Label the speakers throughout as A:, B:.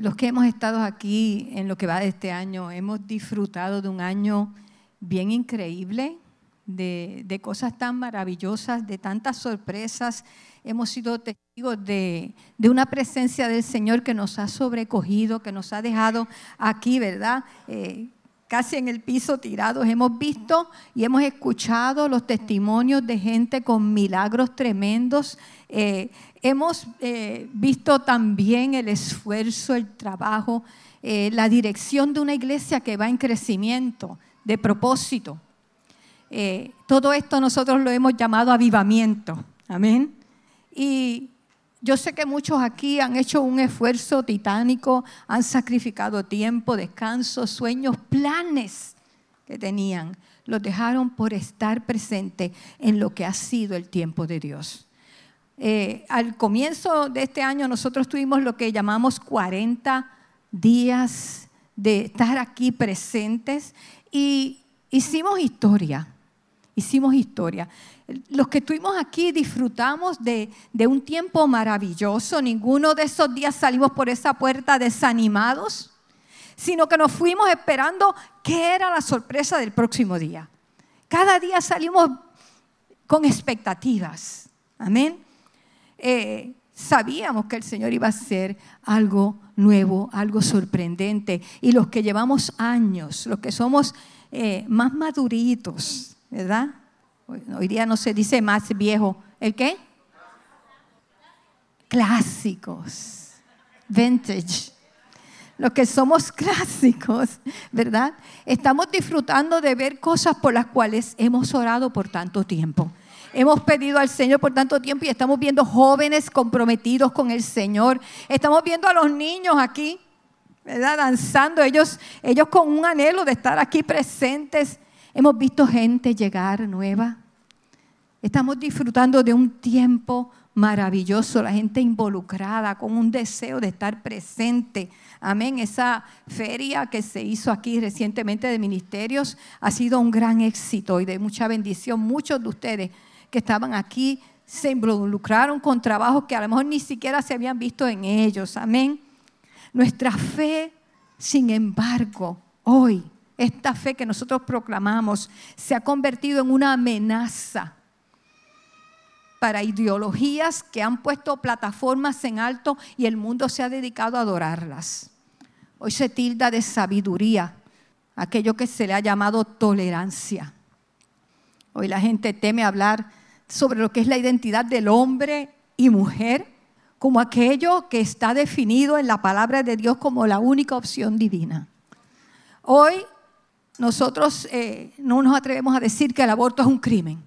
A: los que hemos estado aquí en lo que va de este año, hemos disfrutado de un año bien increíble, de, cosas tan maravillosas, de tantas sorpresas. Hemos sido testigos de, una presencia del Señor que nos ha sobrecogido, que nos ha dejado aquí, ¿verdad? Eh, casi en el piso tirados. Hemos visto y hemos escuchado los testimonios de gente con milagros tremendos. Eh, hemos eh, visto también el esfuerzo, el trabajo, la dirección de una iglesia que va en crecimiento, de propósito. Eh, todo esto nosotros lo hemos llamado avivamiento. Amén. Y yo sé que muchos aquí han hecho un esfuerzo titánico, han sacrificado tiempo, descanso, sueños, planes que tenían. Los dejaron por estar presente en lo que ha sido el tiempo de Dios. Eh, al comienzo de este año nosotros tuvimos lo que llamamos 40 días de estar aquí presentes y hicimos historia hicimos historia. Los que estuvimos aquí disfrutamos de, un tiempo maravilloso. Ninguno de esos días salimos por esa puerta desanimados, sino que nos fuimos esperando qué era la sorpresa del próximo día. Cada día salimos con expectativas. Amén. Eh, sabíamos que el Señor iba a hacer algo nuevo, algo sorprendente. Y los que llevamos años, los que somos eh, más maduritos, ¿verdad? Hoy día no se dice más viejo. ¿El qué? Clásicos. Vintage. Los que somos clásicos, ¿verdad? Estamos disfrutando de ver cosas por las cuales hemos orado por tanto tiempo. Hemos pedido al Señor por tanto tiempo y estamos viendo jóvenes comprometidos con el Señor. Estamos viendo a los niños aquí, ¿verdad? Danzando, ellos, ellos con un anhelo de estar aquí presentes Hemos visto gente llegar nueva. Estamos disfrutando de un tiempo maravilloso, la gente involucrada con un deseo de estar presente. Amén. Esa feria que se hizo aquí recientemente de ministerios ha sido un gran éxito y de mucha bendición. Muchos de ustedes que estaban aquí se involucraron con trabajos que a lo mejor ni siquiera se habían visto en ellos. Amén. Nuestra fe, sin embargo, hoy esta fe que nosotros proclamamos se ha convertido en una amenaza para ideologías que han puesto plataformas en alto y el mundo se ha dedicado a adorarlas. Hoy se tilda de sabiduría aquello que se le ha llamado tolerancia. Hoy la gente teme hablar sobre lo que es la identidad del hombre y mujer como aquello que está definido en la palabra de Dios como la única opción divina. Hoy nosotros eh, no nos atrevemos a decir que el aborto es un crimen.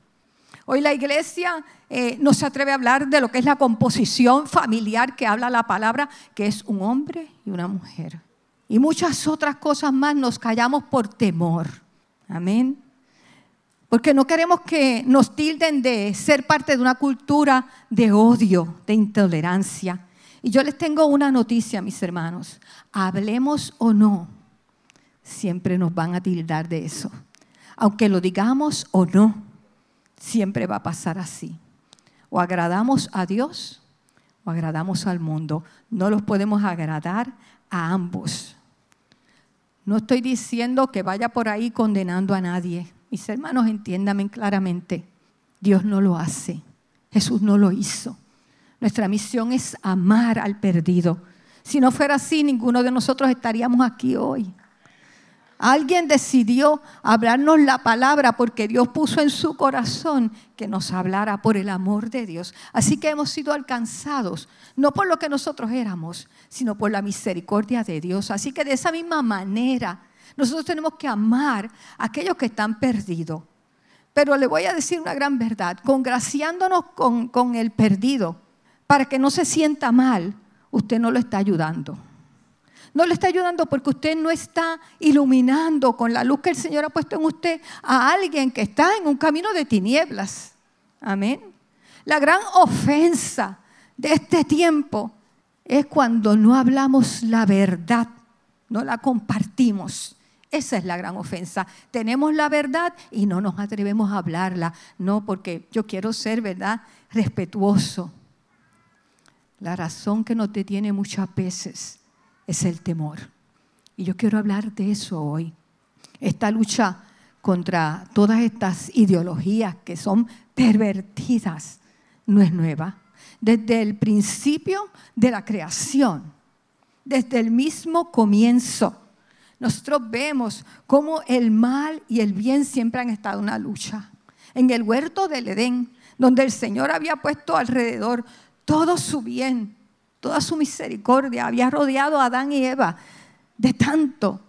A: Hoy la iglesia eh, no se atreve a hablar de lo que es la composición familiar que habla la palabra, que es un hombre y una mujer. Y muchas otras cosas más nos callamos por temor. Amén. Porque no queremos que nos tilden de ser parte de una cultura de odio, de intolerancia. Y yo les tengo una noticia, mis hermanos. Hablemos o no siempre nos van a tildar de eso. Aunque lo digamos o no, siempre va a pasar así. O agradamos a Dios o agradamos al mundo. No los podemos agradar a ambos. No estoy diciendo que vaya por ahí condenando a nadie. Mis hermanos, entiéndame claramente. Dios no lo hace. Jesús no lo hizo. Nuestra misión es amar al perdido. Si no fuera así, ninguno de nosotros estaríamos aquí hoy. Alguien decidió hablarnos la palabra porque Dios puso en su corazón que nos hablara por el amor de Dios. Así que hemos sido alcanzados, no por lo que nosotros éramos, sino por la misericordia de Dios. Así que de esa misma manera, nosotros tenemos que amar a aquellos que están perdidos. Pero le voy a decir una gran verdad, congraciándonos con, el perdido, para que no se sienta mal, usted no lo está ayudando. No le está ayudando porque usted no está iluminando con la luz que el Señor ha puesto en usted a alguien que está en un camino de tinieblas. Amén. La gran ofensa de este tiempo es cuando no hablamos la verdad, no la compartimos. Esa es la gran ofensa. Tenemos la verdad y no nos atrevemos a hablarla. No, porque yo quiero ser, ¿verdad?, respetuoso. La razón que no te tiene muchas veces es el temor. Y yo quiero hablar de eso hoy. Esta lucha contra todas estas ideologías que son pervertidas no es nueva. Desde el principio de la creación, desde el mismo comienzo, nosotros vemos cómo el mal y el bien siempre han estado en una lucha. En el huerto del Edén, donde el Señor había puesto alrededor todo su bien, toda su misericordia, había rodeado a Adán y Eva de tanto.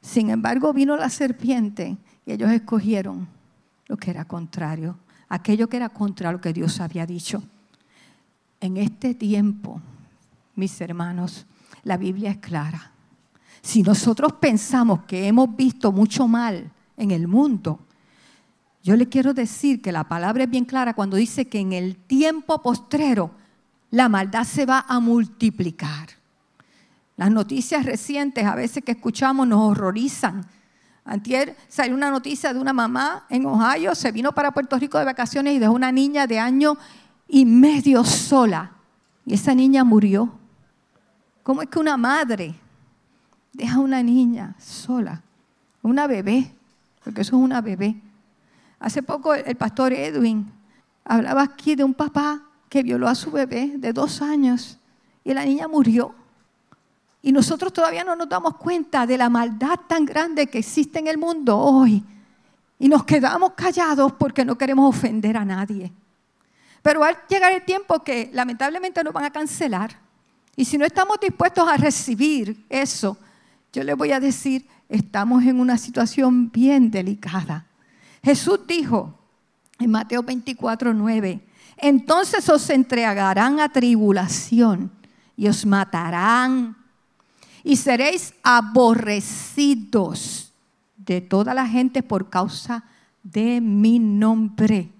A: Sin embargo, vino la serpiente y ellos escogieron lo que era contrario, aquello que era contra lo que Dios había dicho. En este tiempo, mis hermanos, la Biblia es clara. Si nosotros pensamos que hemos visto mucho mal en el mundo, yo le quiero decir que la palabra es bien clara cuando dice que en el tiempo postrero la maldad se va a multiplicar. Las noticias recientes a veces que escuchamos nos horrorizan. Antier salió una noticia de una mamá en Ohio, se vino para Puerto Rico de vacaciones y dejó una niña de año y medio sola. Y esa niña murió. ¿Cómo es que una madre deja a una niña sola? Una bebé, porque eso es una bebé. Hace poco el pastor Edwin hablaba aquí de un papá que violó a su bebé de dos años y la niña murió. Y nosotros todavía no nos damos cuenta de la maldad tan grande que existe en el mundo hoy. Y nos quedamos callados porque no queremos ofender a nadie. Pero va a llegar el tiempo que lamentablemente nos van a cancelar. Y si no estamos dispuestos a recibir eso, yo les voy a decir, estamos en una situación bien delicada. Jesús dijo en Mateo 24, 9, entonces os entregarán a tribulación y os matarán y seréis aborrecidos de toda la gente por causa de mi nombre.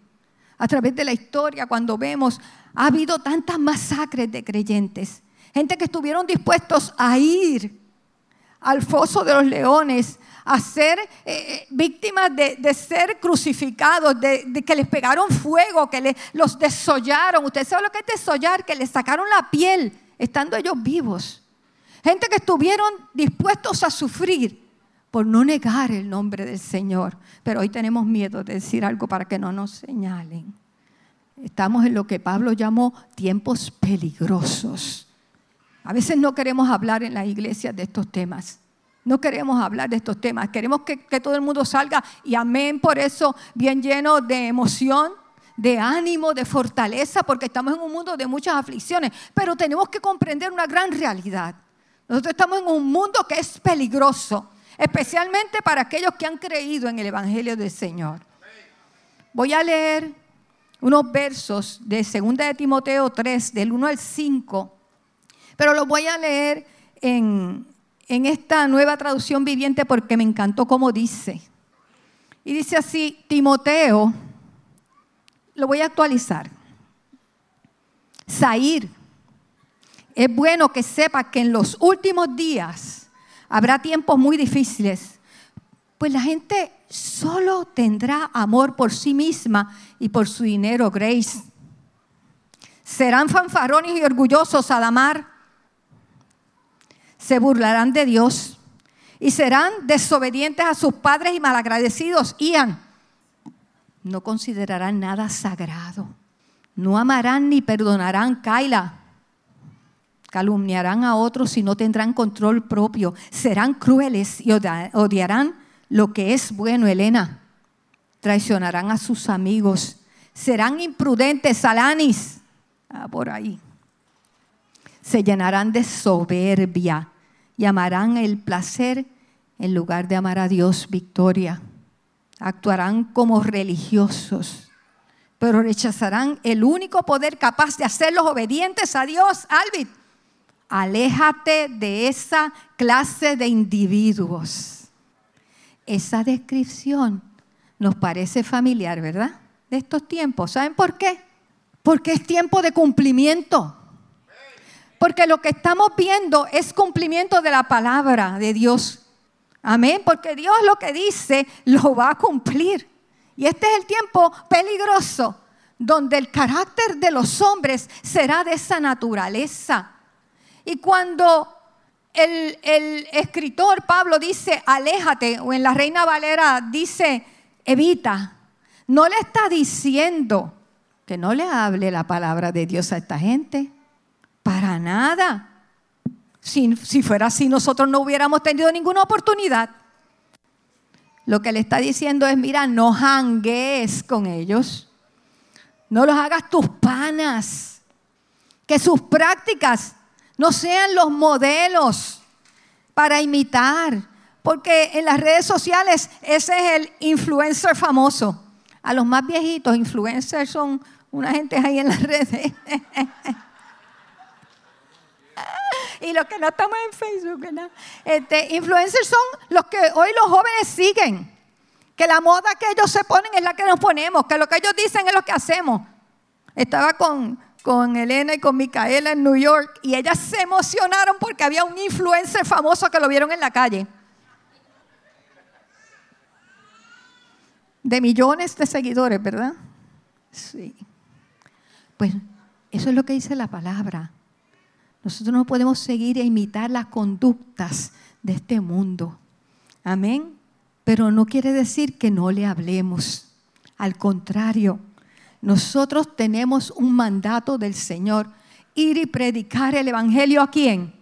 A: A través de la historia, cuando vemos, ha habido tantas masacres de creyentes, gente que estuvieron dispuestos a ir al foso de los leones, a ser eh, eh, víctimas de, ser crucificados, de, que les pegaron fuego, que los desollaron. Usted sabe lo que es desollar, que les sacaron la piel estando ellos vivos. Gente que estuvieron dispuestos a sufrir por no negar el nombre del Señor. Pero hoy tenemos miedo de decir algo para que no nos señalen. Estamos en lo que Pablo llamó tiempos peligrosos. A veces no queremos hablar en las iglesias de estos temas. No queremos hablar de estos temas. Queremos que, todo el mundo salga y amén por eso, bien lleno de emoción, de ánimo, de fortaleza, porque estamos en un mundo de muchas aflicciones. Pero tenemos que comprender una gran realidad. Nosotros estamos en un mundo que es peligroso, especialmente para aquellos que han creído en el Evangelio del Señor. Voy a leer unos versos de 2 de Timoteo 3, del 1 al 5, pero los voy a leer en, en esta nueva traducción viviente porque me encantó cómo dice. Y dice así, Timoteo, lo voy a actualizar. Sair, es bueno que sepa que en los últimos días habrá tiempos muy difíciles, pues la gente solo tendrá amor por sí misma y por su dinero, Grace. Serán fanfarrones y orgullosos a amar. Se burlarán de Dios y serán desobedientes a sus padres y malagradecidos. Ian, no considerarán nada sagrado. No amarán ni perdonarán, Kaila calumniarán a otros y no tendrán control propio, serán crueles y odiarán lo que es bueno, Elena. Traicionarán a sus amigos, serán imprudentes, Alanis, ah, por ahí. Se llenarán de soberbia y amarán el placer en lugar de amar a Dios, victoria. Actuarán como religiosos, pero rechazarán el único poder capaz de hacerlos obedientes a Dios, Albit Aléjate de esa clase de individuos. Esa descripción nos parece familiar, ¿verdad? De estos tiempos. ¿Saben por qué? Porque es tiempo de cumplimiento. Porque lo que estamos viendo es cumplimiento de la palabra de Dios. Amén. Porque Dios lo que dice lo va a cumplir. Y este es el tiempo peligroso donde el carácter de los hombres será de esa naturaleza y cuando el, escritor Pablo dice, aléjate, o en la Reina Valera dice, evita. No le está diciendo que no le hable la palabra de Dios a esta gente. Para nada. Si, si, fuera así, nosotros no hubiéramos tenido ninguna oportunidad. Lo que le está diciendo es, mira, no jangues con ellos. No los hagas tus panas. Que sus prácticas no sean los modelos para imitar. Porque en las redes sociales ese es el influencer famoso. A los más viejitos, influencers son una gente ahí en las redes. y los que no estamos en Facebook, ¿verdad? Este, influencers son los que hoy los jóvenes siguen. Que la moda que ellos se ponen es la que nos ponemos, que lo que ellos dicen es lo que hacemos. Estaba con, con Elena y con Micaela en New York y ellas se emocionaron porque había un influencer famoso que lo vieron en la calle. De millones de seguidores, ¿verdad? Sí. Pues eso es lo que dice la palabra. Nosotros no podemos seguir e imitar las conductas de este mundo. Amén. Pero no quiere decir que no le hablemos. Al contrario, nosotros tenemos un mandato del Señor, ir y predicar el Evangelio a quién?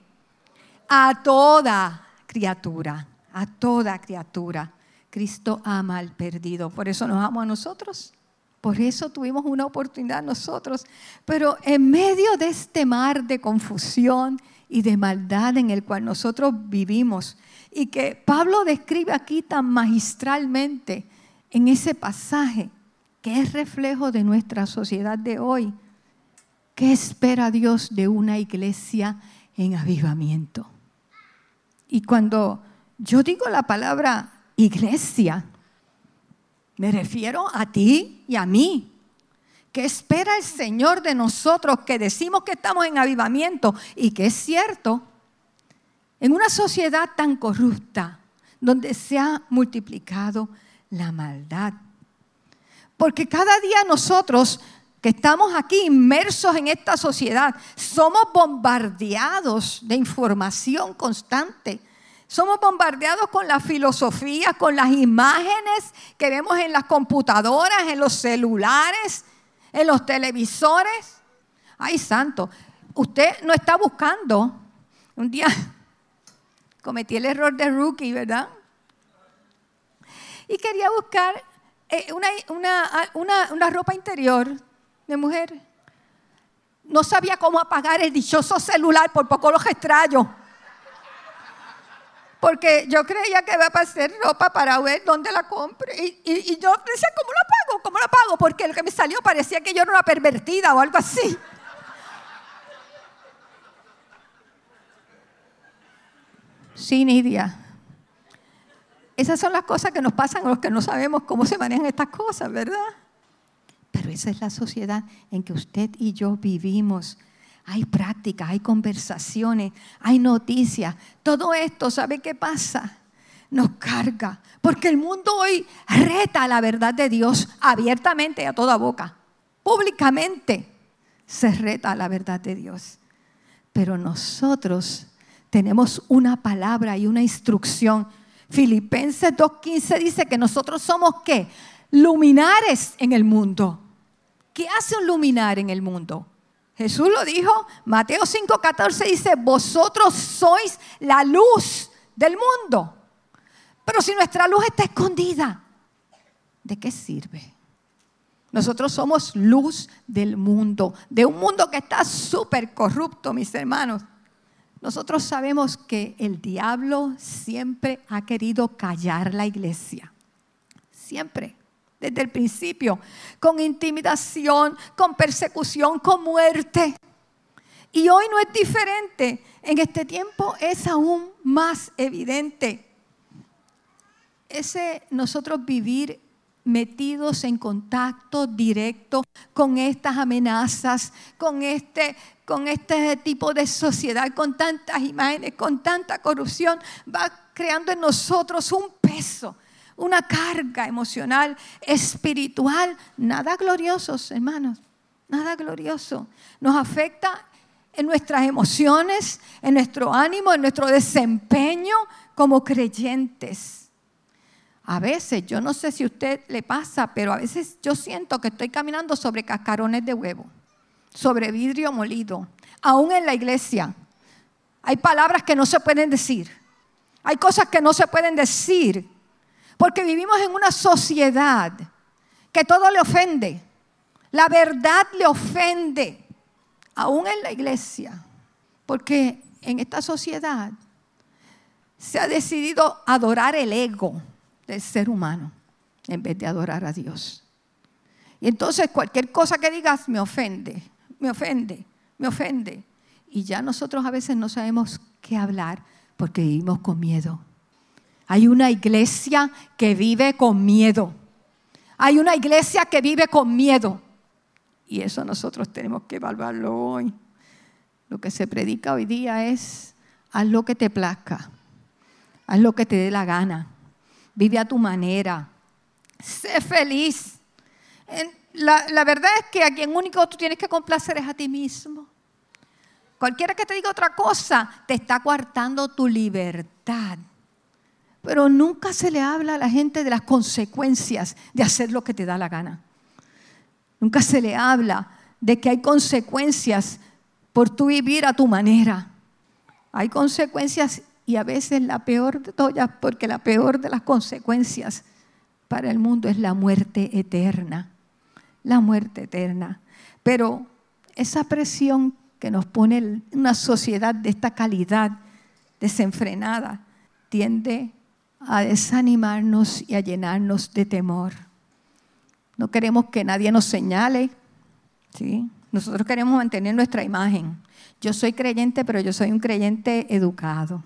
A: A toda criatura, a toda criatura. Cristo ama al perdido, por eso nos ama a nosotros. Por eso tuvimos una oportunidad nosotros. Pero en medio de este mar de confusión y de maldad en el cual nosotros vivimos, y que Pablo describe aquí tan magistralmente en ese pasaje, que es reflejo de nuestra sociedad de hoy. ¿Qué espera Dios de una iglesia en avivamiento? Y cuando yo digo la palabra iglesia, me refiero a ti y a mí. ¿Qué espera el Señor de nosotros que decimos que estamos en avivamiento y que es cierto? En una sociedad tan corrupta, donde se ha multiplicado la maldad, porque cada día nosotros que estamos aquí inmersos en esta sociedad, somos bombardeados de información constante. Somos bombardeados con la filosofía, con las imágenes que vemos en las computadoras, en los celulares, en los televisores. Ay, santo, usted no está buscando. Un día cometí el error de rookie, ¿verdad? Y quería buscar eh, una, ropa interior de mujer. No sabía cómo apagar el dichoso celular, por poco los extraño. Porque yo creía que iba a pasar ropa para ver dónde la compre. Y, y, yo decía, ¿cómo la pago? ¿Cómo la pago? Porque lo que me salió parecía que yo era una pervertida o algo así. Sí, Nidia. Esas son las cosas que nos pasan a los que no sabemos cómo se manejan estas cosas, ¿verdad? Pero esa es la sociedad en que usted y yo vivimos. Hay prácticas, hay conversaciones, hay noticias. Todo esto, ¿sabe qué pasa? Nos carga. Porque el mundo hoy reta la verdad de Dios abiertamente a toda boca. Públicamente se reta la verdad de Dios. Pero nosotros tenemos una palabra y una instrucción Filipenses 2.15 dice que nosotros somos qué? Luminares en el mundo. ¿Qué hace un luminar en el mundo? Jesús lo dijo, Mateo 5.14 dice, vosotros sois la luz del mundo. Pero si nuestra luz está escondida, ¿de qué sirve? Nosotros somos luz del mundo, de un mundo que está súper corrupto, mis hermanos. Nosotros sabemos que el diablo siempre ha querido callar la iglesia. Siempre, desde el principio, con intimidación, con persecución, con muerte. Y hoy no es diferente. En este tiempo es aún más evidente. Ese nosotros vivir metidos en contacto directo con estas amenazas, con este, con este tipo de sociedad, con tantas imágenes, con tanta corrupción, va creando en nosotros un peso, una carga emocional, espiritual, nada gloriosos, hermanos, nada glorioso. Nos afecta en nuestras emociones, en nuestro ánimo, en nuestro desempeño como creyentes. A veces, yo no sé si a usted le pasa, pero a veces yo siento que estoy caminando sobre cascarones de huevo, sobre vidrio molido, aún en la iglesia. Hay palabras que no se pueden decir. Hay cosas que no se pueden decir. Porque vivimos en una sociedad que todo le ofende. La verdad le ofende. Aún en la iglesia. Porque en esta sociedad se ha decidido adorar el ego del ser humano en vez de adorar a Dios. Y entonces cualquier cosa que digas me ofende, me ofende, me ofende. Y ya nosotros a veces no sabemos qué hablar porque vivimos con miedo. Hay una iglesia que vive con miedo. Hay una iglesia que vive con miedo. Y eso nosotros tenemos que evaluarlo hoy. Lo que se predica hoy día es, haz lo que te plazca, haz lo que te dé la gana, vive a tu manera, sé feliz. La, la verdad es que a quien único tú tienes que complacer es a ti mismo. Cualquiera que te diga otra cosa te está coartando tu libertad. Pero nunca se le habla a la gente de las consecuencias de hacer lo que te da la gana. Nunca se le habla de que hay consecuencias por tu vivir a tu manera. Hay consecuencias y a veces la peor de todas, porque la peor de las consecuencias para el mundo es la muerte eterna. La muerte eterna. Pero esa presión que nos pone una sociedad de esta calidad desenfrenada tiende a desanimarnos y a llenarnos de temor. No queremos que nadie nos señale, ¿sí? Nosotros queremos mantener nuestra imagen. Yo soy creyente, pero yo soy un creyente educado.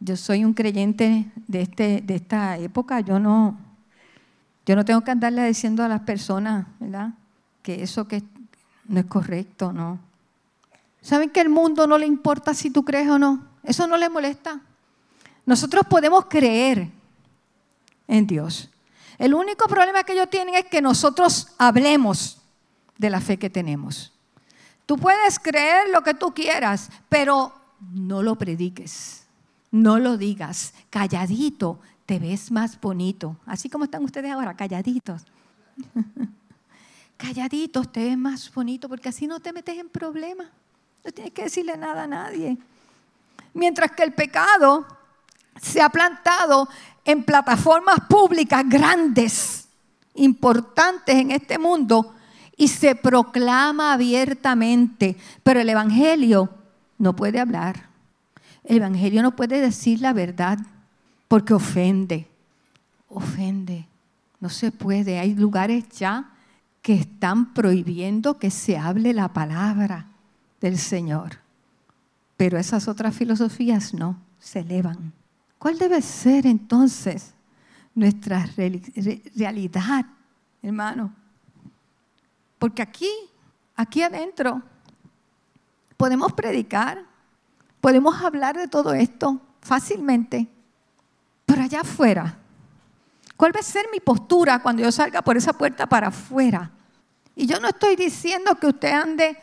A: Yo soy un creyente de, este, de esta época. Yo no, yo no tengo que andarle diciendo a las personas, ¿verdad? Que eso que no es correcto, no. ¿Saben que al mundo no le importa si tú crees o no? Eso no le molesta. Nosotros podemos creer en Dios. El único problema que ellos tienen es que nosotros hablemos de la fe que tenemos. Tú puedes creer lo que tú quieras, pero no lo prediques, no lo digas. Calladito te ves más bonito. Así como están ustedes ahora, calladitos. calladitos te ves más bonito porque así no te metes en problemas. No tienes que decirle nada a nadie. Mientras que el pecado se ha plantado en plataformas públicas grandes, importantes en este mundo, y se proclama abiertamente, pero el Evangelio no puede hablar. El Evangelio no puede decir la verdad porque ofende, ofende. No se puede. Hay lugares ya que están prohibiendo que se hable la palabra del Señor. Pero esas otras filosofías no, se elevan. ¿Cuál debe ser entonces nuestra realidad, hermano? Porque aquí, aquí adentro, podemos predicar, podemos hablar de todo esto fácilmente, pero allá afuera, ¿cuál va a ser mi postura cuando yo salga por esa puerta para afuera? Y yo no estoy diciendo que usted ande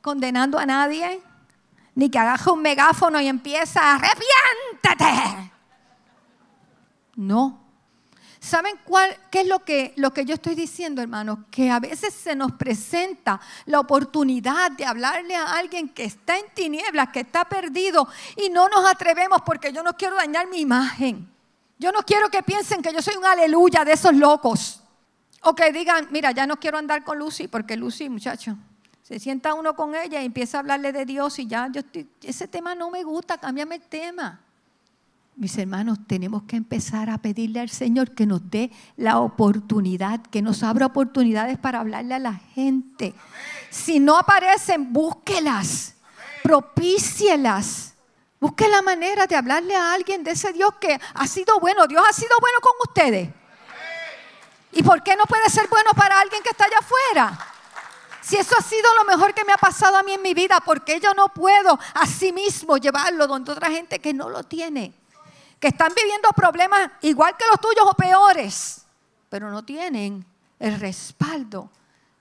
A: condenando a nadie, ni que agaje un megáfono y empieza, a arrepiéntete. No. ¿Saben cuál, qué es lo que, lo que yo estoy diciendo, hermanos? Que a veces se nos presenta la oportunidad de hablarle a alguien que está en tinieblas, que está perdido, y no nos atrevemos porque yo no quiero dañar mi imagen. Yo no quiero que piensen que yo soy un aleluya de esos locos. O que digan, mira, ya no quiero andar con Lucy, porque Lucy, muchacho, se sienta uno con ella y empieza a hablarle de Dios y ya, yo ese tema no me gusta, cámbiame el tema. Mis hermanos, tenemos que empezar a pedirle al Señor que nos dé la oportunidad, que nos abra oportunidades para hablarle a la gente. Si no aparecen, búsquelas, propícielas. Busque la manera de hablarle a alguien de ese Dios que ha sido bueno. Dios ha sido bueno con ustedes. ¿Y por qué no puede ser bueno para alguien que está allá afuera? Si eso ha sido lo mejor que me ha pasado a mí en mi vida, ¿por qué yo no puedo a sí mismo llevarlo donde otra gente que no lo tiene? Que están viviendo problemas igual que los tuyos o peores, pero no tienen el respaldo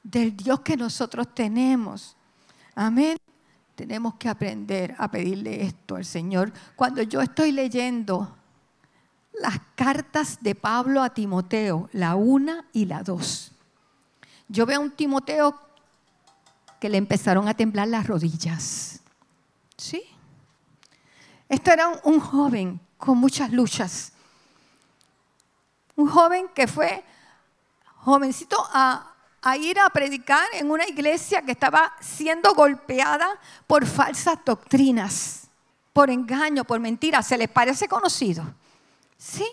A: del Dios que nosotros tenemos. Amén. tenemos que aprender a pedirle esto al Señor. Cuando yo estoy leyendo las cartas de Pablo a Timoteo, la una y la dos, yo veo a un Timoteo que le empezaron a temblar las rodillas. ¿Sí? Esto era un, joven con muchas luchas. Un joven que fue jovencito a, a ir a predicar en una iglesia que estaba siendo golpeada por falsas doctrinas, por engaño, por mentiras. ¿Se les parece conocido? Sí,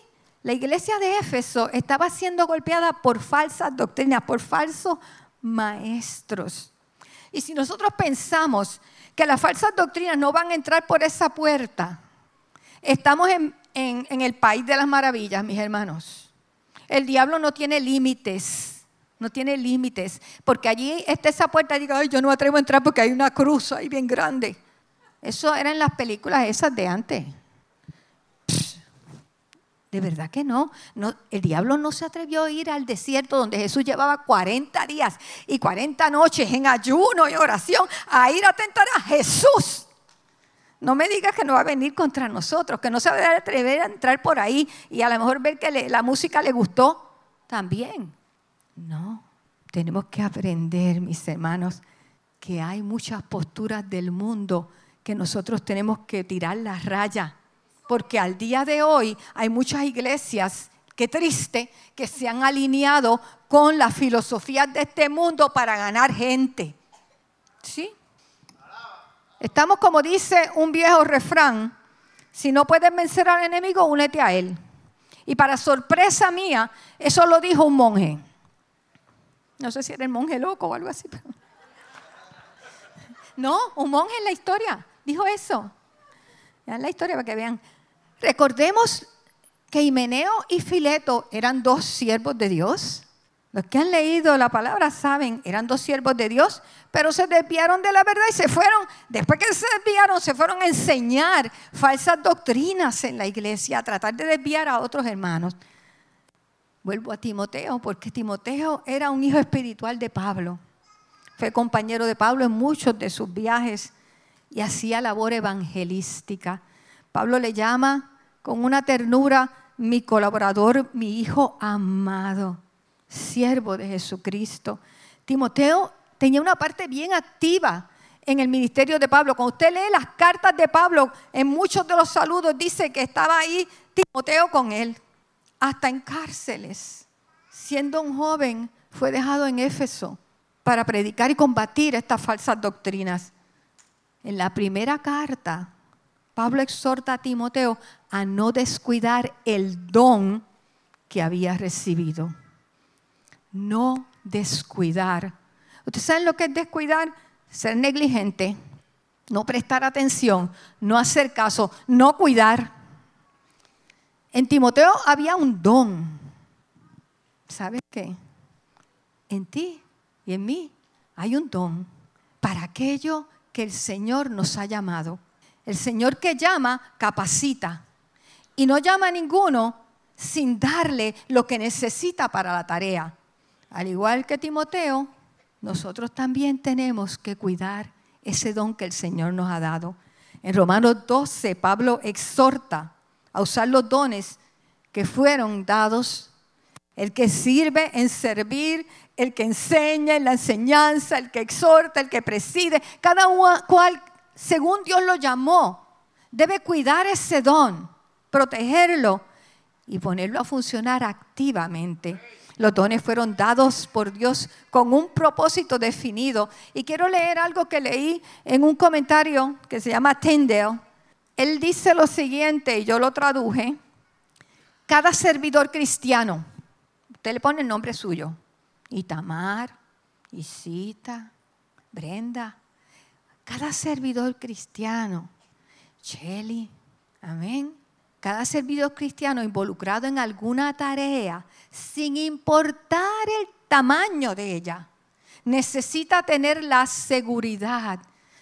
A: la iglesia de Éfeso estaba siendo golpeada por falsas doctrinas, por falsos maestros. Y si nosotros pensamos que las falsas doctrinas no van a entrar por esa puerta, estamos en, el país de las maravillas, mis hermanos. El diablo no tiene límites, no tiene límites, porque allí está esa puerta y digo, ay, yo no me atrevo a entrar porque hay una cruz ahí bien grande. Eso era en las películas esas de antes. De verdad que no. El diablo no se atrevió a ir al desierto donde Jesús llevaba 40 días y 40 noches en ayuno y oración a ir a tentar a Jesús. No me digas que no va a venir contra nosotros, que no se va a atrever a entrar por ahí y a lo mejor ver que la música le gustó también. No, tenemos que aprender, mis hermanos, que hay muchas posturas del mundo que nosotros tenemos que tirar la raya porque al día de hoy hay muchas iglesias, qué triste, que se han alineado con las filosofías de este mundo para ganar gente. ¿Sí? Estamos como dice un viejo refrán, si no puedes vencer al enemigo, únete a él. Y para sorpresa mía, eso lo dijo un monje. No sé si era el monje loco o algo así. No, un monje en la historia dijo eso. Vean la historia para que vean. Recordemos que Himeneo y Fileto eran dos siervos de Dios. Los que han leído la palabra saben, eran dos siervos de Dios, pero se desviaron de la verdad y se fueron, después que se desviaron, se fueron a enseñar falsas doctrinas en la iglesia, a tratar de desviar a otros hermanos. Vuelvo a Timoteo, porque Timoteo era un hijo espiritual de Pablo. Fue compañero de Pablo en muchos de sus viajes y hacía labor evangelística. Pablo le llama con una ternura, mi colaborador, mi hijo amado, siervo de Jesucristo. Timoteo tenía una parte bien activa en el ministerio de Pablo. Cuando usted lee las cartas de Pablo, en muchos de los saludos dice que estaba ahí Timoteo con él, hasta en cárceles. Siendo un joven, fue dejado en Éfeso para predicar y combatir estas falsas doctrinas. En la primera carta, Pablo exhorta a Timoteo a no descuidar el don que había recibido. No descuidar. ¿Ustedes saben lo que es descuidar? Ser negligente, no prestar atención, no hacer caso, no cuidar. En Timoteo había un don. ¿Sabes qué? En ti y en mí hay un don para aquello que el Señor nos ha llamado. El Señor que llama, capacita. Y no llama a ninguno sin darle lo que necesita para la tarea. Al igual que Timoteo, nosotros también tenemos que cuidar ese don que el Señor nos ha dado. En Romanos 12, Pablo exhorta a usar los dones que fueron dados. El que sirve en servir, el que enseña en la enseñanza, el que exhorta, el que preside, cada cual según Dios lo llamó, debe cuidar ese don, protegerlo y ponerlo a funcionar activamente. Los dones fueron dados por Dios con un propósito definido. Y quiero leer algo que leí en un comentario que se llama Tyndale. Él dice lo siguiente, y yo lo traduje. Cada servidor cristiano, usted le pone el nombre suyo, Itamar, Isita, Brenda, cada servidor cristiano, Shelly, amén. Cada servidor cristiano involucrado en alguna tarea, sin importar el tamaño de ella, necesita tener la seguridad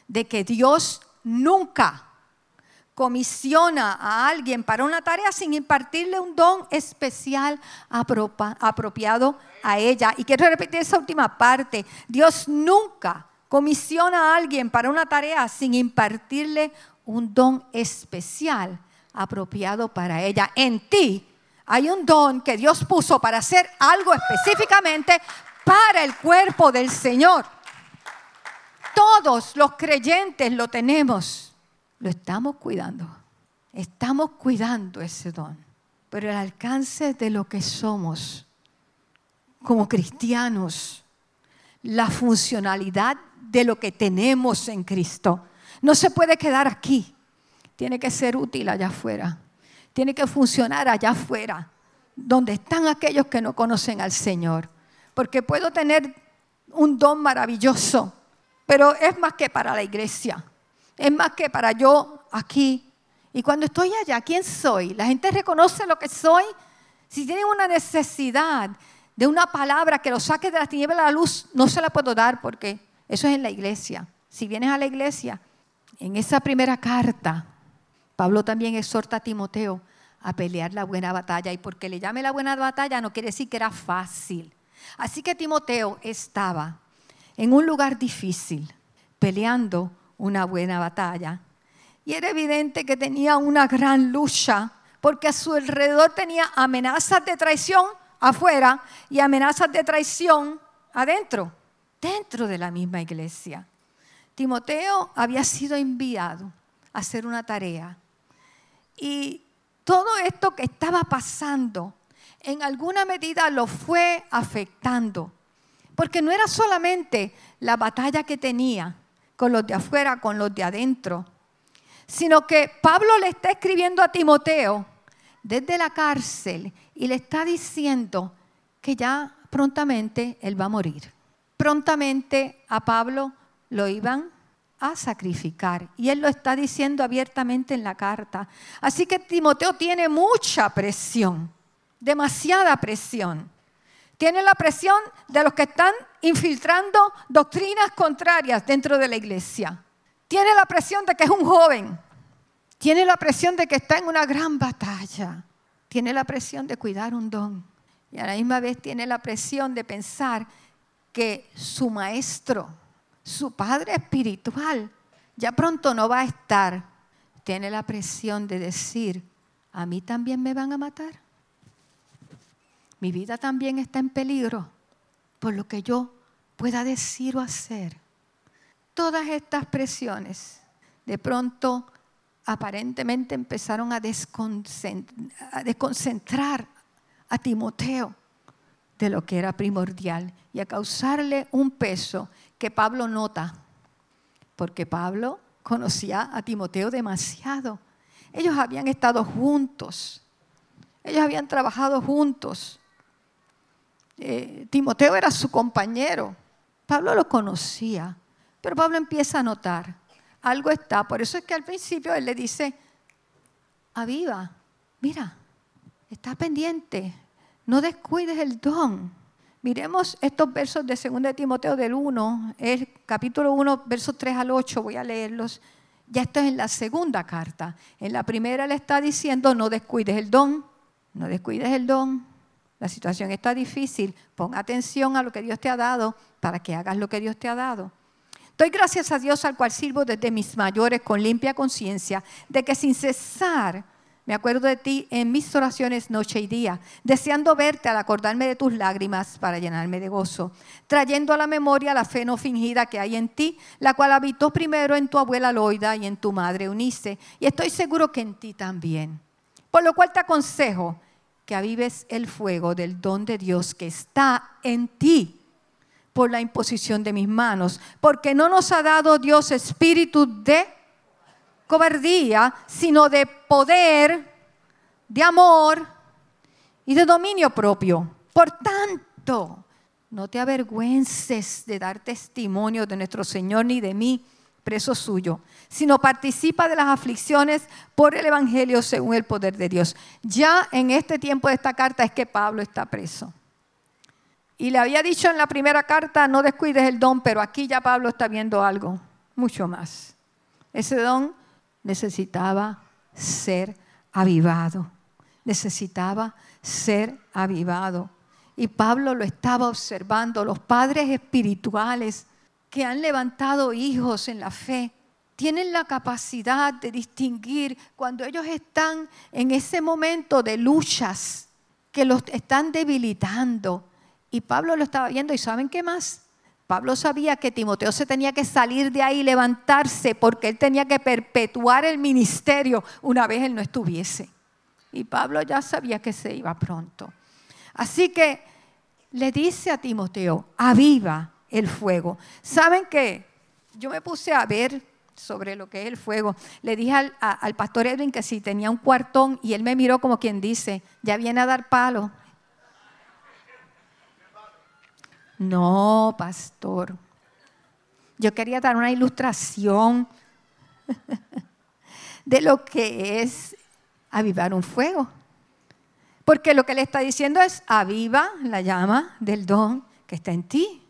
A: de que Dios nunca comisiona a alguien para una tarea sin impartirle un don especial apropiado a ella. Y quiero repetir esa última parte. Dios nunca comisiona a alguien para una tarea sin impartirle un don especial apropiado para ella. En ti hay un don que Dios puso para hacer algo específicamente para el cuerpo del Señor. Todos los creyentes lo tenemos. Lo estamos cuidando. Estamos cuidando ese don. Pero el alcance de lo que somos como cristianos, la funcionalidad de lo que tenemos en Cristo. No se puede quedar aquí. Tiene que ser útil allá afuera. Tiene que funcionar allá afuera, donde están aquellos que no conocen al Señor. Porque puedo tener un don maravilloso, pero es más que para la iglesia. Es más que para yo aquí. Y cuando estoy allá, ¿quién soy? La gente reconoce lo que soy. Si tienen una necesidad de una palabra que lo saque de la tinieblas a la luz, no se la puedo dar porque eso es en la iglesia. Si vienes a la iglesia, en esa primera carta, Pablo también exhorta a Timoteo a pelear la buena batalla. Y porque le llame la buena batalla no quiere decir que era fácil. Así que Timoteo estaba en un lugar difícil, peleando una buena batalla. Y era evidente que tenía una gran lucha, porque a su alrededor tenía amenazas de traición afuera y amenazas de traición adentro dentro de la misma iglesia. Timoteo había sido enviado a hacer una tarea. Y todo esto que estaba pasando, en alguna medida lo fue afectando. Porque no era solamente la batalla que tenía con los de afuera, con los de adentro, sino que Pablo le está escribiendo a Timoteo desde la cárcel y le está diciendo que ya prontamente él va a morir prontamente a Pablo lo iban a sacrificar. Y él lo está diciendo abiertamente en la carta. Así que Timoteo tiene mucha presión, demasiada presión. Tiene la presión de los que están infiltrando doctrinas contrarias dentro de la iglesia. Tiene la presión de que es un joven. Tiene la presión de que está en una gran batalla. Tiene la presión de cuidar un don. Y a la misma vez tiene la presión de pensar que su maestro, su padre espiritual, ya pronto no va a estar, tiene la presión de decir, a mí también me van a matar. Mi vida también está en peligro por lo que yo pueda decir o hacer. Todas estas presiones de pronto aparentemente empezaron a desconcentrar a Timoteo de lo que era primordial y a causarle un peso que Pablo nota, porque Pablo conocía a Timoteo demasiado. Ellos habían estado juntos, ellos habían trabajado juntos. Eh, Timoteo era su compañero, Pablo lo conocía, pero Pablo empieza a notar, algo está, por eso es que al principio él le dice, aviva, mira, está pendiente, no descuides el don. Miremos estos versos de 2 Timoteo del 1, el capítulo 1, versos 3 al 8, voy a leerlos. Ya esto es en la segunda carta. En la primera le está diciendo, no descuides el don, no descuides el don. La situación está difícil, pon atención a lo que Dios te ha dado para que hagas lo que Dios te ha dado. Doy gracias a Dios al cual sirvo desde mis mayores con limpia conciencia, de que sin cesar me acuerdo de ti en mis oraciones noche y día, deseando verte al acordarme de tus lágrimas para llenarme de gozo, trayendo a la memoria la fe no fingida que hay en ti, la cual habitó primero en tu abuela Loida y en tu madre Unice, y estoy seguro que en ti también. Por lo cual te aconsejo que avives el fuego del don de Dios que está en ti por la imposición de mis manos, porque no nos ha dado Dios espíritu de cobardía, sino de poder, de amor y de dominio propio. Por tanto, no te avergüences de dar testimonio de nuestro Señor ni de mí, preso suyo, sino participa de las aflicciones por el Evangelio según el poder de Dios. Ya en este tiempo de esta carta es que Pablo está preso. Y le había dicho en la primera carta, no descuides el don, pero aquí ya Pablo está viendo algo, mucho más. Ese don necesitaba ser avivado. Necesitaba ser avivado. Y Pablo lo estaba observando. Los padres espirituales que han levantado hijos en la fe tienen la capacidad de distinguir cuando ellos están en ese momento de luchas que los están debilitando. Y Pablo lo estaba viendo y ¿saben qué más? Pablo sabía que Timoteo se tenía que salir de ahí levantarse porque él tenía que perpetuar el ministerio una vez él no estuviese. Y Pablo ya sabía que se iba pronto. Así que le dice a Timoteo, aviva el fuego. ¿Saben qué? Yo me puse a ver sobre lo que es el fuego. Le dije al, al, pastor Edwin que si tenía un cuartón y él me miró como quien dice, ya viene a dar palo. No, pastor. Yo quería dar una ilustración de lo que es avivar un fuego. Porque lo que le está diciendo es, aviva la llama del don que está en ti.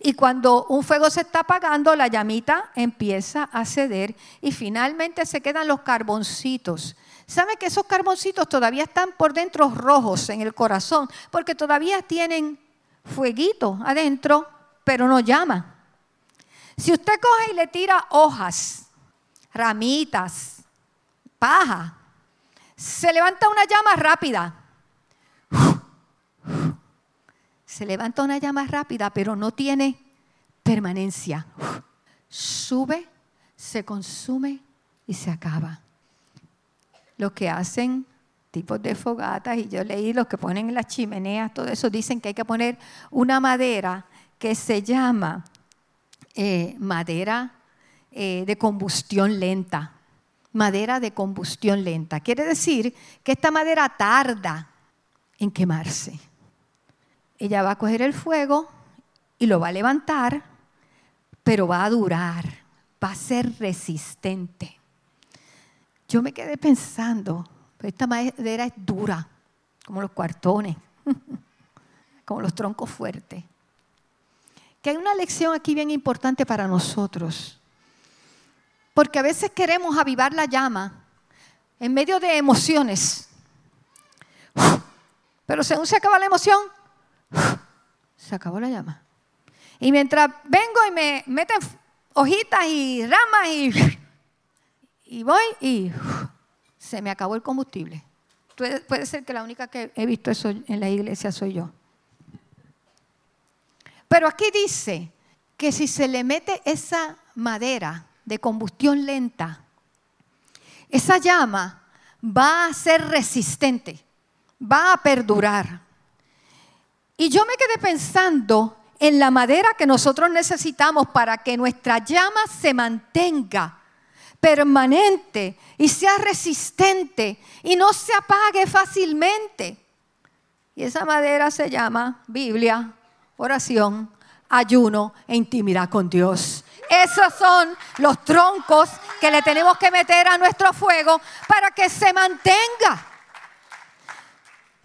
A: Y cuando un fuego se está apagando, la llamita empieza a ceder y finalmente se quedan los carboncitos. ¿Sabe que esos carboncitos todavía están por dentro rojos en el corazón? Porque todavía tienen fueguito adentro, pero no llama. Si usted coge y le tira hojas, ramitas, paja, se levanta una llama rápida. Se levanta una llama rápida, pero no tiene permanencia. Sube, se consume y se acaba. Lo que hacen tipos de fogatas y yo leí los que ponen en las chimeneas, todo eso dicen que hay que poner una madera que se llama eh, madera eh, de combustión lenta. Madera de combustión lenta. Quiere decir que esta madera tarda en quemarse. Ella va a coger el fuego y lo va a levantar, pero va a durar, va a ser resistente. Yo me quedé pensando, esta madera es dura, como los cuartones, como los troncos fuertes. Que hay una lección aquí bien importante para nosotros. Porque a veces queremos avivar la llama en medio de emociones. Pero según se acaba la emoción, se acabó la llama. Y mientras vengo y me meten hojitas y ramas y, y voy y se me acabó el combustible. Puede ser que la única que he visto eso en la iglesia soy yo. Pero aquí dice que si se le mete esa madera de combustión lenta, esa llama va a ser resistente, va a perdurar. Y yo me quedé pensando en la madera que nosotros necesitamos para que nuestra llama se mantenga permanente y sea resistente y no se apague fácilmente. Y esa madera se llama Biblia, oración, ayuno e intimidad con Dios. Esos son los troncos que le tenemos que meter a nuestro fuego para que se mantenga.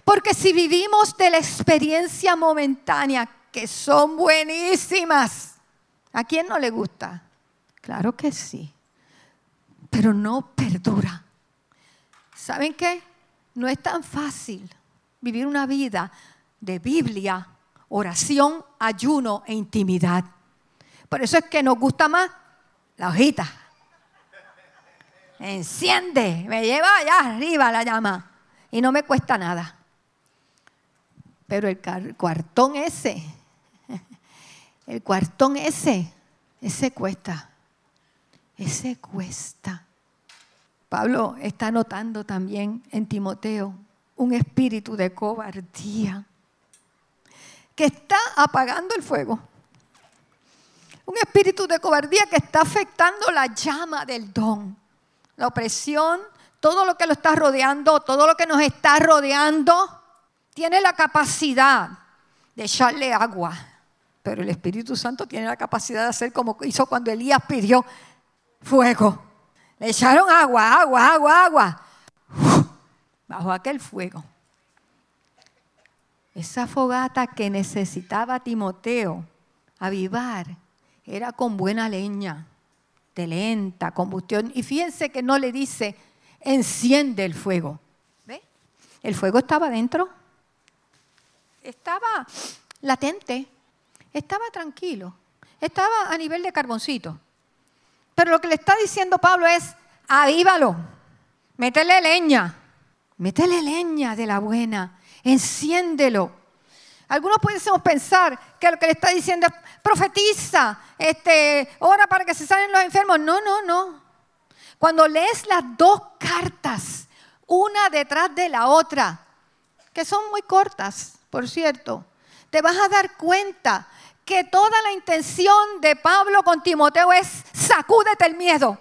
A: Porque si vivimos de la experiencia momentánea, que son buenísimas, ¿a quién no le gusta? Claro que sí pero no perdura. ¿Saben qué? No es tan fácil vivir una vida de Biblia, oración, ayuno e intimidad. Por eso es que nos gusta más la hojita. Enciende, me lleva allá arriba la llama y no me cuesta nada. Pero el cuartón ese, el cuartón ese, ese cuesta. Ese cuesta. Pablo está notando también en Timoteo un espíritu de cobardía que está apagando el fuego. Un espíritu de cobardía que está afectando la llama del don. La opresión, todo lo que lo está rodeando, todo lo que nos está rodeando, tiene la capacidad de echarle agua. Pero el Espíritu Santo tiene la capacidad de hacer como hizo cuando Elías pidió, fuego. Le echaron agua, agua, agua, agua. Bajo aquel fuego. Esa fogata que necesitaba Timoteo avivar era con buena leña, de lenta combustión. Y fíjense que no le dice, enciende el fuego. ¿Ve? El fuego estaba dentro. Estaba latente. Estaba tranquilo. estaba a nivel de carboncito. Pero lo que le está diciendo Pablo es, avívalo, métele leña, métele leña de la buena, enciéndelo. Algunos pudiésemos pensar que lo que le está diciendo es, profetiza, este, ora para que se salen los enfermos. No, no, no. Cuando lees las dos cartas, una detrás de la otra, que son muy cortas, por cierto, te vas a dar cuenta que toda la intención de Pablo con Timoteo es sacúdete el miedo,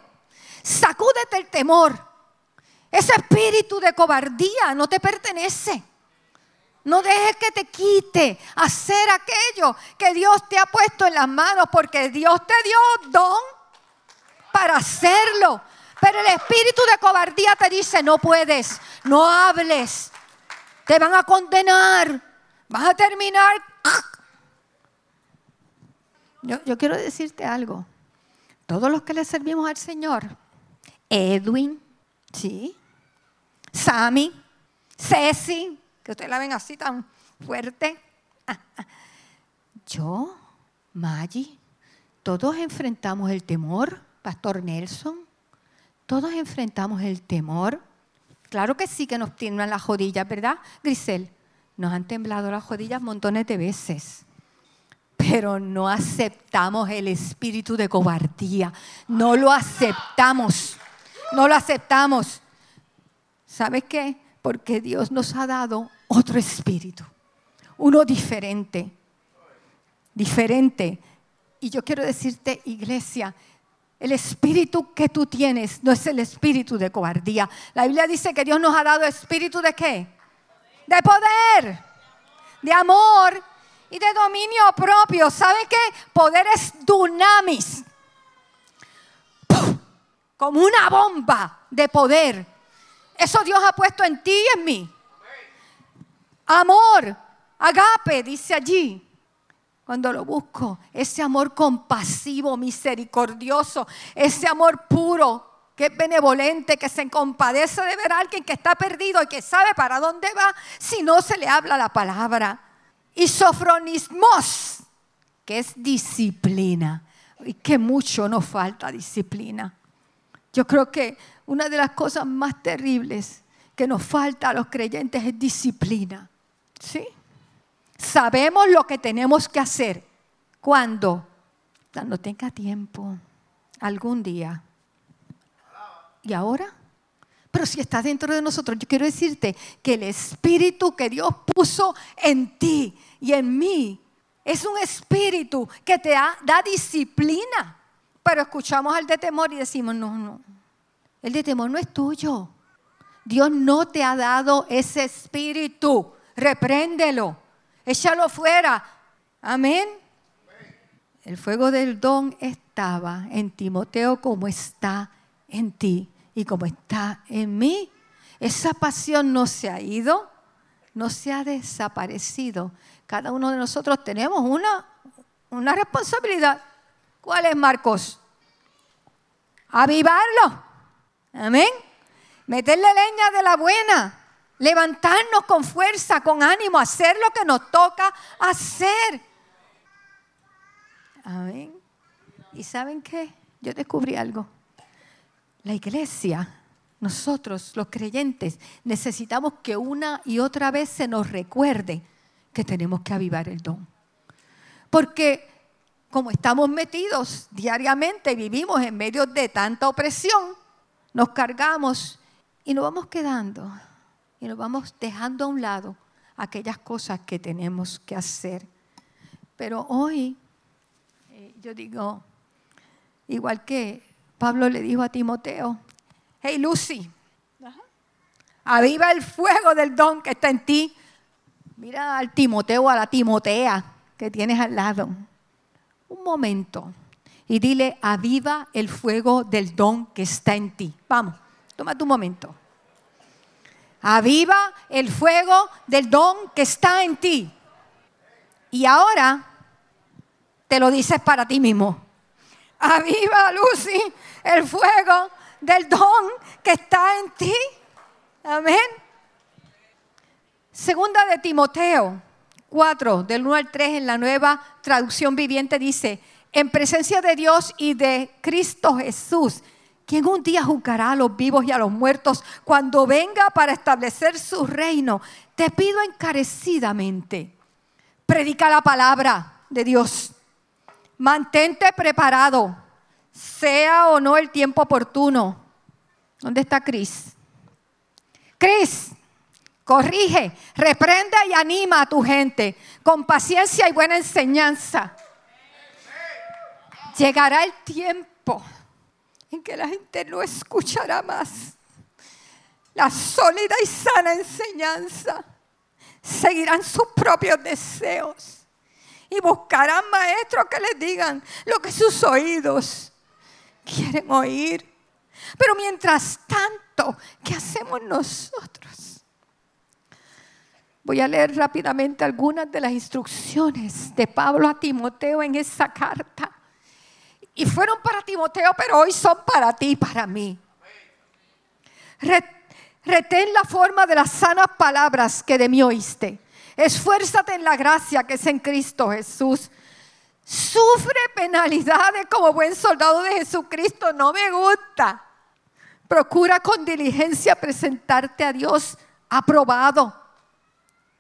A: sacúdete el temor. Ese espíritu de cobardía no te pertenece. No dejes que te quite hacer aquello que Dios te ha puesto en las manos, porque Dios te dio don para hacerlo. Pero el espíritu de cobardía te dice, no puedes, no hables, te van a condenar, vas a terminar yo, quiero decirte algo. Todos los que le servimos al Señor, Edwin, ¿sí? Sammy, Ceci, que ustedes la ven así tan fuerte. Yo, Maggie, todos enfrentamos el temor, Pastor Nelson, todos enfrentamos el temor. Claro que sí que nos tiemblan las rodillas, ¿verdad, Grisel? Nos han temblado las rodillas montones de veces pero no aceptamos el espíritu de cobardía. No lo aceptamos. No lo aceptamos. ¿Sabes qué? Porque Dios nos ha dado otro espíritu. Uno diferente. Diferente. Y yo quiero decirte, iglesia, el espíritu que tú tienes no es el espíritu de cobardía. La Biblia dice que Dios nos ha dado espíritu de qué? De poder, de amor y de dominio propio. ¿Sabe qué? Poder es dunamis. Como una bomba de poder. Eso Dios ha puesto en ti y en mí. Amor, agape, dice allí. Cuando lo busco, ese amor compasivo, misericordioso, ese amor puro, que es benevolente, que se compadece de ver a alguien que está perdido y que sabe para dónde va si no se le habla la palabra y sofronismos, que es disciplina. Y que mucho nos falta disciplina. Yo creo que una de las cosas más terribles que nos falta a los creyentes es disciplina. ¿Sí? Sabemos lo que tenemos que hacer. ¿Cuándo? Cuando tenga tiempo. Algún día. ¿Y ahora? Pero si está dentro de nosotros, yo quiero decirte que el espíritu que Dios puso en ti y en mí es un espíritu que te da, disciplina. Pero escuchamos al de temor y decimos, no, no, el de temor no es tuyo. Dios no te ha dado ese espíritu. Repréndelo, échalo fuera. Amén. El fuego del don estaba en Timoteo como está en ti y como está en mí. Esa pasión no se ha ido, no se ha desaparecido. Cada uno de nosotros tenemos una, una responsabilidad. ¿Cuál es, Marcos? Avivarlo. Amén. Meterle leña de la buena. Levantarnos con fuerza, con ánimo, hacer lo que nos toca hacer. Amén. ¿Y saben qué? Yo descubrí algo. La iglesia, nosotros los creyentes, necesitamos que una y otra vez se nos recuerde que tenemos que avivar el don. Porque como estamos metidos diariamente, vivimos en medio de tanta opresión, nos cargamos y nos vamos quedando y nos vamos dejando a un lado aquellas cosas que tenemos que hacer. Pero hoy, eh, yo digo, igual que Pablo le dijo a Timoteo, hey Lucy, aviva el fuego del don que está en ti. Mira al Timoteo, a la Timotea que tienes al lado. Un momento. Y dile, aviva el fuego del don que está en ti. Vamos, toma tu momento. Aviva el fuego del don que está en ti. Y ahora te lo dices para ti mismo. Aviva, Lucy, el fuego del don que está en ti. Amén. Segunda de Timoteo 4, del 1 al 3 en la nueva traducción viviente dice, en presencia de Dios y de Cristo Jesús, quien un día juzgará a los vivos y a los muertos cuando venga para establecer su reino. Te pido encarecidamente, predica la palabra de Dios. Mantente preparado, sea o no el tiempo oportuno. ¿Dónde está Cris? Cris, corrige, reprende y anima a tu gente con paciencia y buena enseñanza. Llegará el tiempo en que la gente no escuchará más la sólida y sana enseñanza. Seguirán sus propios deseos y buscarán maestros que les digan lo que sus oídos quieren oír. Pero mientras tanto, ¿qué hacemos nosotros? Voy a leer rápidamente algunas de las instrucciones de Pablo a Timoteo en esa carta. Y fueron para Timoteo, pero hoy son para ti y para mí. Retén la forma de las sanas palabras que de mí oíste. Esfuérzate en la gracia que es en Cristo Jesús. Sufre penalidades como buen soldado de Jesucristo. No me gusta. Procura con diligencia presentarte a Dios aprobado.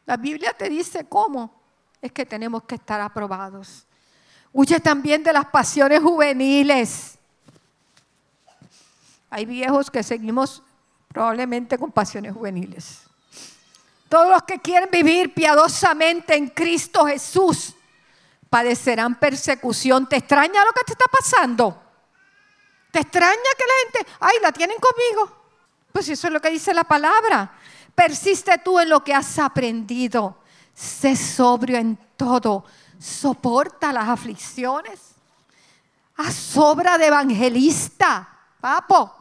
A: La Biblia te dice cómo es que tenemos que estar aprobados. Huye también de las pasiones juveniles. Hay viejos que seguimos probablemente con pasiones juveniles. Todos los que quieren vivir piadosamente en Cristo Jesús padecerán persecución. ¿Te extraña lo que te está pasando? ¿Te extraña que la gente, ay, la tienen conmigo? Pues eso es lo que dice la palabra. Persiste tú en lo que has aprendido. Sé sobrio en todo. Soporta las aflicciones. A sobra de evangelista. Papo.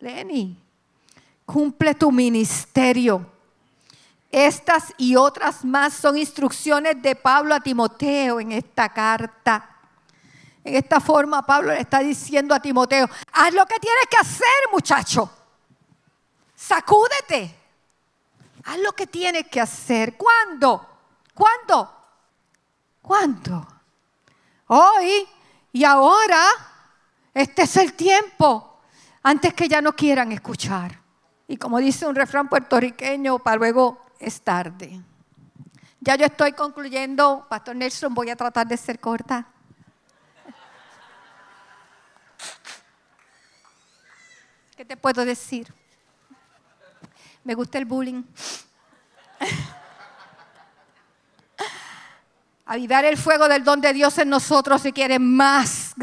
A: Lenny, cumple tu ministerio. Estas y otras más son instrucciones de Pablo a Timoteo en esta carta. En esta forma Pablo le está diciendo a Timoteo, haz lo que tienes que hacer muchacho. Sacúdete. Haz lo que tienes que hacer. ¿Cuándo? ¿Cuándo? ¿Cuándo? Hoy y ahora. Este es el tiempo. Antes que ya no quieran escuchar. Y como dice un refrán puertorriqueño, para luego es tarde. Ya yo estoy concluyendo, Pastor Nelson, voy a tratar de ser corta. ¿Qué te puedo decir? Me gusta el bullying. Avivar el fuego del don de Dios en nosotros quiere más,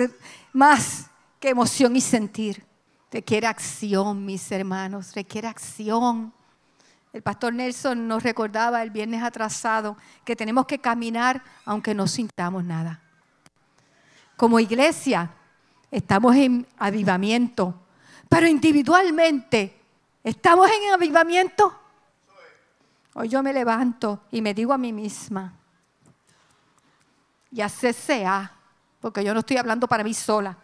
A: más que emoción y sentir. Requiere acción, mis hermanos, requiere acción. El pastor Nelson nos recordaba el viernes atrasado que tenemos que caminar aunque no sintamos nada. Como iglesia estamos en avivamiento, pero individualmente estamos en avivamiento. Hoy yo me levanto y me digo a mí misma, ya sé sea, porque yo no estoy hablando para mí sola.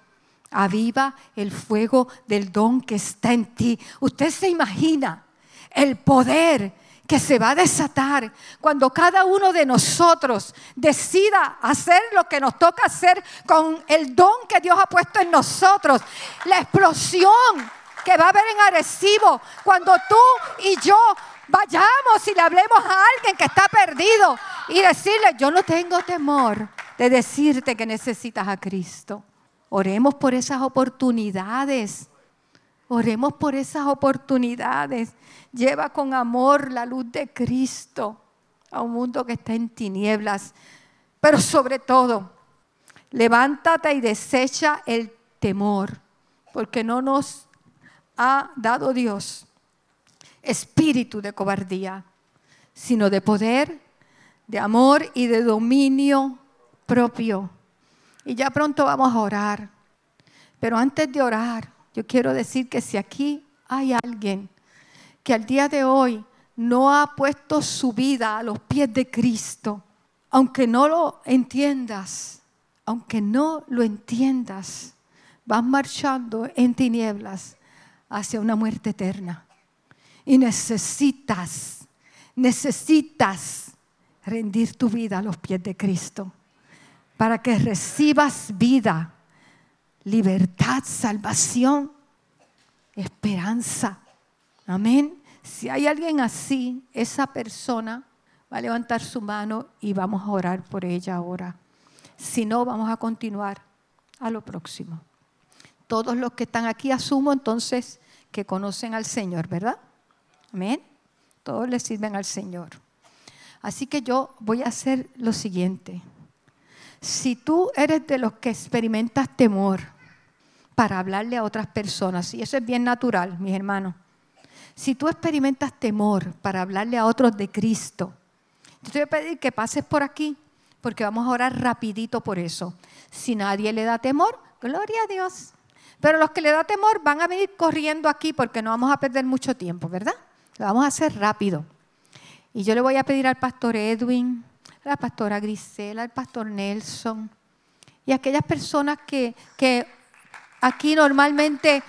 A: Aviva el fuego del don que está en ti. Usted se imagina el poder que se va a desatar cuando cada uno de nosotros decida hacer lo que nos toca hacer con el don que Dios ha puesto en nosotros. La explosión que va a haber en Arecibo cuando tú y yo vayamos y le hablemos a alguien que está perdido y decirle, yo no tengo temor de decirte que necesitas a Cristo. Oremos por esas oportunidades. Oremos por esas oportunidades. Lleva con amor la luz de Cristo a un mundo que está en tinieblas. Pero sobre todo, levántate y desecha el temor, porque no nos ha dado Dios espíritu de cobardía, sino de poder, de amor y de dominio propio. Y ya pronto vamos a orar. Pero antes de orar, yo quiero decir que si aquí hay alguien que al día de hoy no ha puesto su vida a los pies de Cristo, aunque no lo entiendas, aunque no lo entiendas, vas marchando en tinieblas hacia una muerte eterna. Y necesitas, necesitas rendir tu vida a los pies de Cristo para que recibas vida, libertad, salvación, esperanza. Amén. Si hay alguien así, esa persona va a levantar su mano y vamos a orar por ella ahora. Si no, vamos a continuar a lo próximo. Todos los que están aquí asumo entonces que conocen al Señor, ¿verdad? Amén. Todos le sirven al Señor. Así que yo voy a hacer lo siguiente. Si tú eres de los que experimentas temor para hablarle a otras personas, y eso es bien natural, mis hermanos, si tú experimentas temor para hablarle a otros de Cristo, yo te voy a pedir que pases por aquí, porque vamos a orar rapidito por eso. Si nadie le da temor, gloria a Dios. Pero los que le da temor van a venir corriendo aquí porque no vamos a perder mucho tiempo, ¿verdad? Lo vamos a hacer rápido. Y yo le voy a pedir al pastor Edwin, la pastora Grisela, al pastor Nelson y aquellas personas que, que aquí normalmente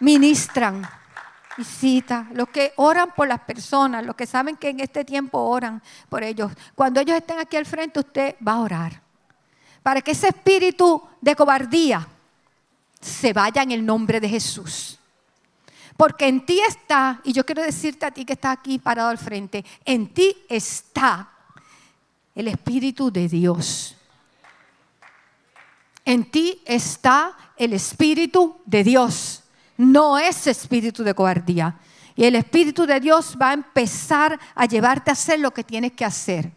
A: ministran visita, los que oran por las personas, los que saben que en este tiempo oran por ellos. Cuando ellos estén aquí al frente, usted va a orar. Para que ese espíritu de cobardía se vaya en el nombre de Jesús. Porque en ti está, y yo quiero decirte a ti que estás aquí parado al frente, en ti está el Espíritu de Dios. En ti está el Espíritu de Dios no es espíritu de cobardía. Y el Espíritu de Dios va a empezar a llevarte a hacer lo que tienes que hacer.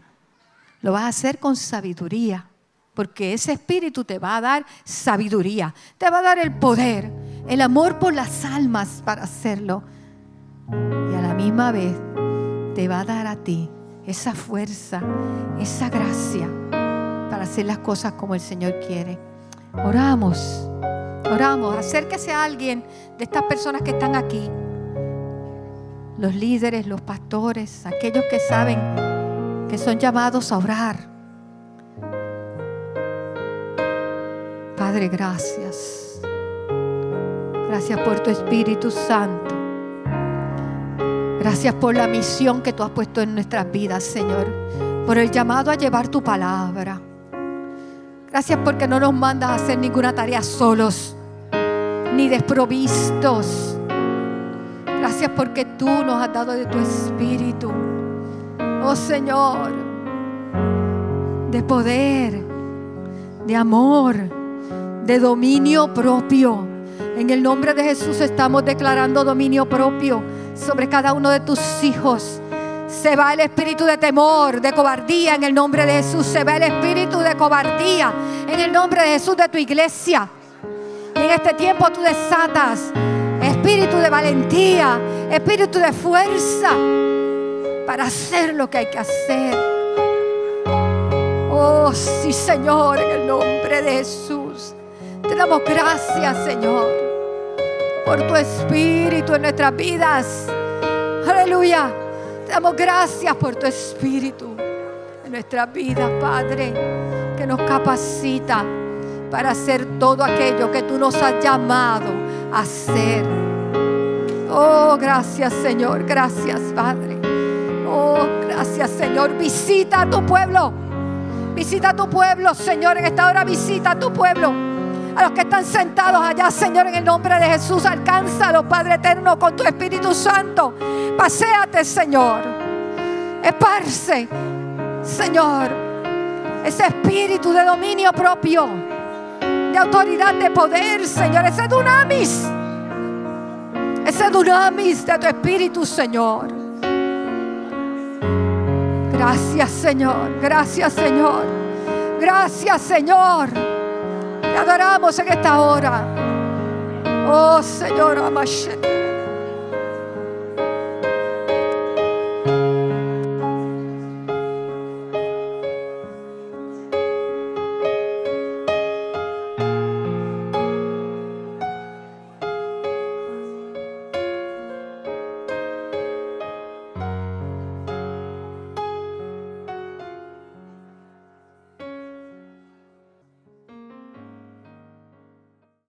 A: Lo vas a hacer con sabiduría, porque ese Espíritu te va a dar sabiduría, te va a dar el poder, el amor por las almas para hacerlo. Y a la misma vez te va a dar a ti esa fuerza, esa gracia para hacer las cosas como el Señor quiere. Oramos. Oramos, acérquese a alguien de estas personas que están aquí. Los líderes, los pastores, aquellos que saben que son llamados a orar. Padre, gracias. Gracias por tu Espíritu Santo. Gracias por la misión que tú has puesto en nuestras vidas, Señor. Por el llamado a llevar tu palabra. Gracias porque no nos mandas a hacer ninguna tarea solos ni desprovistos. Gracias porque tú nos has dado de tu espíritu. Oh Señor, de poder, de amor, de dominio propio. En el nombre de Jesús estamos declarando dominio propio sobre cada uno de tus hijos. Se va el espíritu de temor, de cobardía en el nombre de Jesús. Se va el espíritu de cobardía en el nombre de Jesús de tu iglesia en este tiempo tú desatas espíritu de valentía, espíritu de fuerza para hacer lo que hay que hacer. Oh, sí, Señor, en el nombre de Jesús. Te damos gracias, Señor, por tu espíritu en nuestras vidas. Aleluya. Te damos gracias por tu espíritu en nuestras vidas, Padre, que nos capacita para hacer todo aquello que tú nos has llamado a hacer. Oh, gracias Señor, gracias Padre. Oh, gracias Señor. Visita a tu pueblo. Visita a tu pueblo, Señor. En esta hora visita a tu pueblo. A los que están sentados allá, Señor, en el nombre de Jesús, alcánzalo, Padre eterno, con tu Espíritu Santo. Paseate, Señor. Esparce, Señor, ese espíritu de dominio propio autoridad, de poder, Señor. Ese dunamis. Ese dunamis de tu Espíritu, Señor. Gracias, Señor. Gracias, Señor. Gracias, Señor. Adoramos en esta hora. Oh, Señor, amashete.